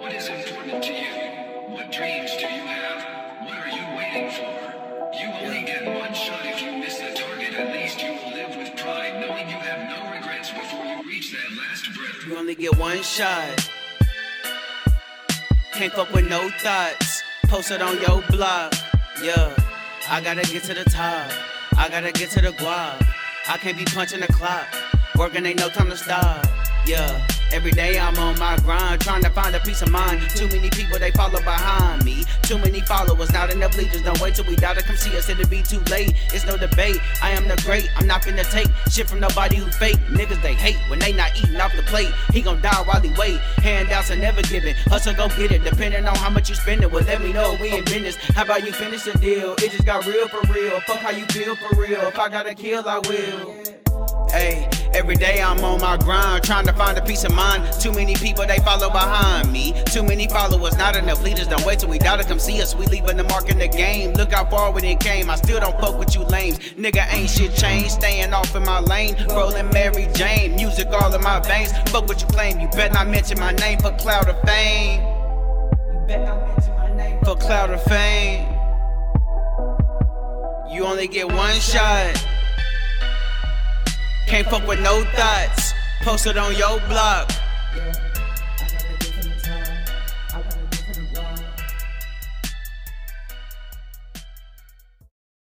What is important to you? What dreams do you have? What are you waiting for? You only get one shot if you miss the target. At least you will live with pride knowing you have no regrets before you reach that last breath. You only get one shot. Can't fuck with no thoughts. Post it on your blog. Yeah, I gotta get to the top. I gotta get to the guap. I can't be punching the clock. Working ain't no time to stop. Yeah. Every day I'm on my grind, trying to find a peace of mind. Too many people they follow behind me. Too many followers, not enough leaders. Don't wait till we die to come see us. It'll be too late. It's no debate. I am the great. I'm not finna take shit from nobody who fake. Niggas they hate when they not eating off the plate. He gon' die while he wait. Handouts are never given. Hustle go get it. Depending on how much you spend it. Well, let me know we in business. How about you finish the deal? It just got real for real. Fuck how you feel for real. If I gotta kill, I will. Hey, every day I'm on my grind, trying to find a peace of mind. Too many people they follow behind me. Too many followers, not enough leaders. Don't wait till we die to come see us. We leaving the mark in the game. Look how far we done came. I still don't fuck with you lames. Nigga ain't shit changed. Staying off in my lane. Rolling Mary Jane. Music all in my veins. Fuck what you claim. You better not mention my name for cloud of fame. You better not mention my name for cloud of fame. You only get one shot. Can't fuck with no thoughts. Post it on your blog.